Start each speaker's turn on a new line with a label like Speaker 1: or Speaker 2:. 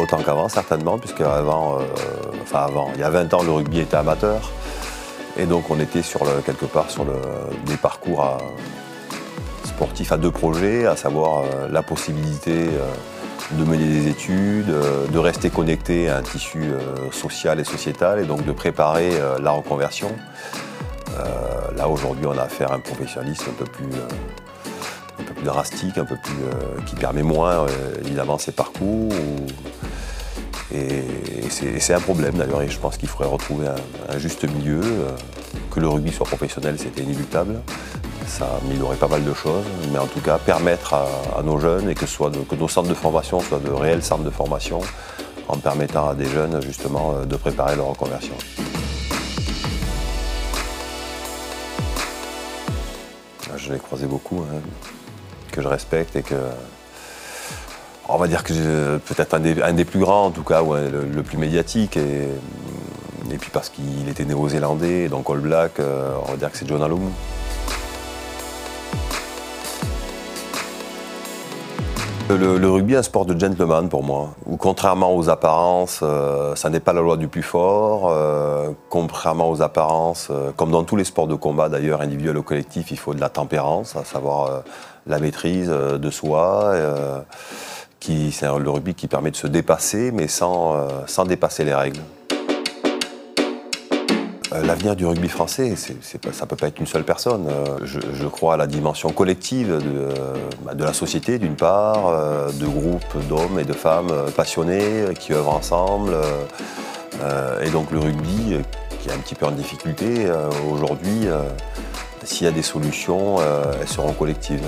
Speaker 1: autant qu'avant, certainement, puisque avant, enfin avant, il y a 20 ans, le rugby était amateur. Et donc on était sur le, quelque part sur le, des parcours sportifs à deux projets, à savoir la possibilité de mener des études, de rester connecté à un tissu social et sociétal, et donc de préparer la reconversion. là aujourd'hui on a affaire à un professionnalisme un peu plus drastique, un peu plus, euh, qui permet moins euh, évidemment ces parcours. Et, c'est un problème d'ailleurs, et je pense qu'il faudrait retrouver un, juste milieu. Euh, que le rugby soit professionnel, c'était inéluctable. Ça améliorerait pas mal de choses, mais en tout cas permettre à, nos jeunes et que, soit que nos centres de formation soient de réels centres de formation en permettant à des jeunes justement de préparer leur reconversion. Je l'ai croisé beaucoup. Hein que je respecte et que. On va dire que peut-être un, des, plus grands, en tout cas, le, plus médiatique. Et, puis parce qu'il était néo-zélandais, donc All Black, euh, on va dire que c'est John Alum. Le, rugby est un sport de gentleman pour moi, contrairement aux apparences, euh, ça n'est pas la loi du plus fort. Euh, contrairement aux apparences, comme dans tous les sports de combat d'ailleurs, individuel ou collectif, il faut de la tempérance, à savoir la maîtrise euh, de soi. Euh, qui, c'est le rugby qui permet de se dépasser, mais sans, euh, sans dépasser les règles. L'avenir du rugby français, ça ne peut pas être une seule personne. Je, crois à la dimension collective de la société, d'une part, de groupes d'hommes et de femmes passionnés qui œuvrent ensemble. Et donc le rugby, qui est un petit peu en difficulté aujourd'hui, s'il y a des solutions, elles seront collectives.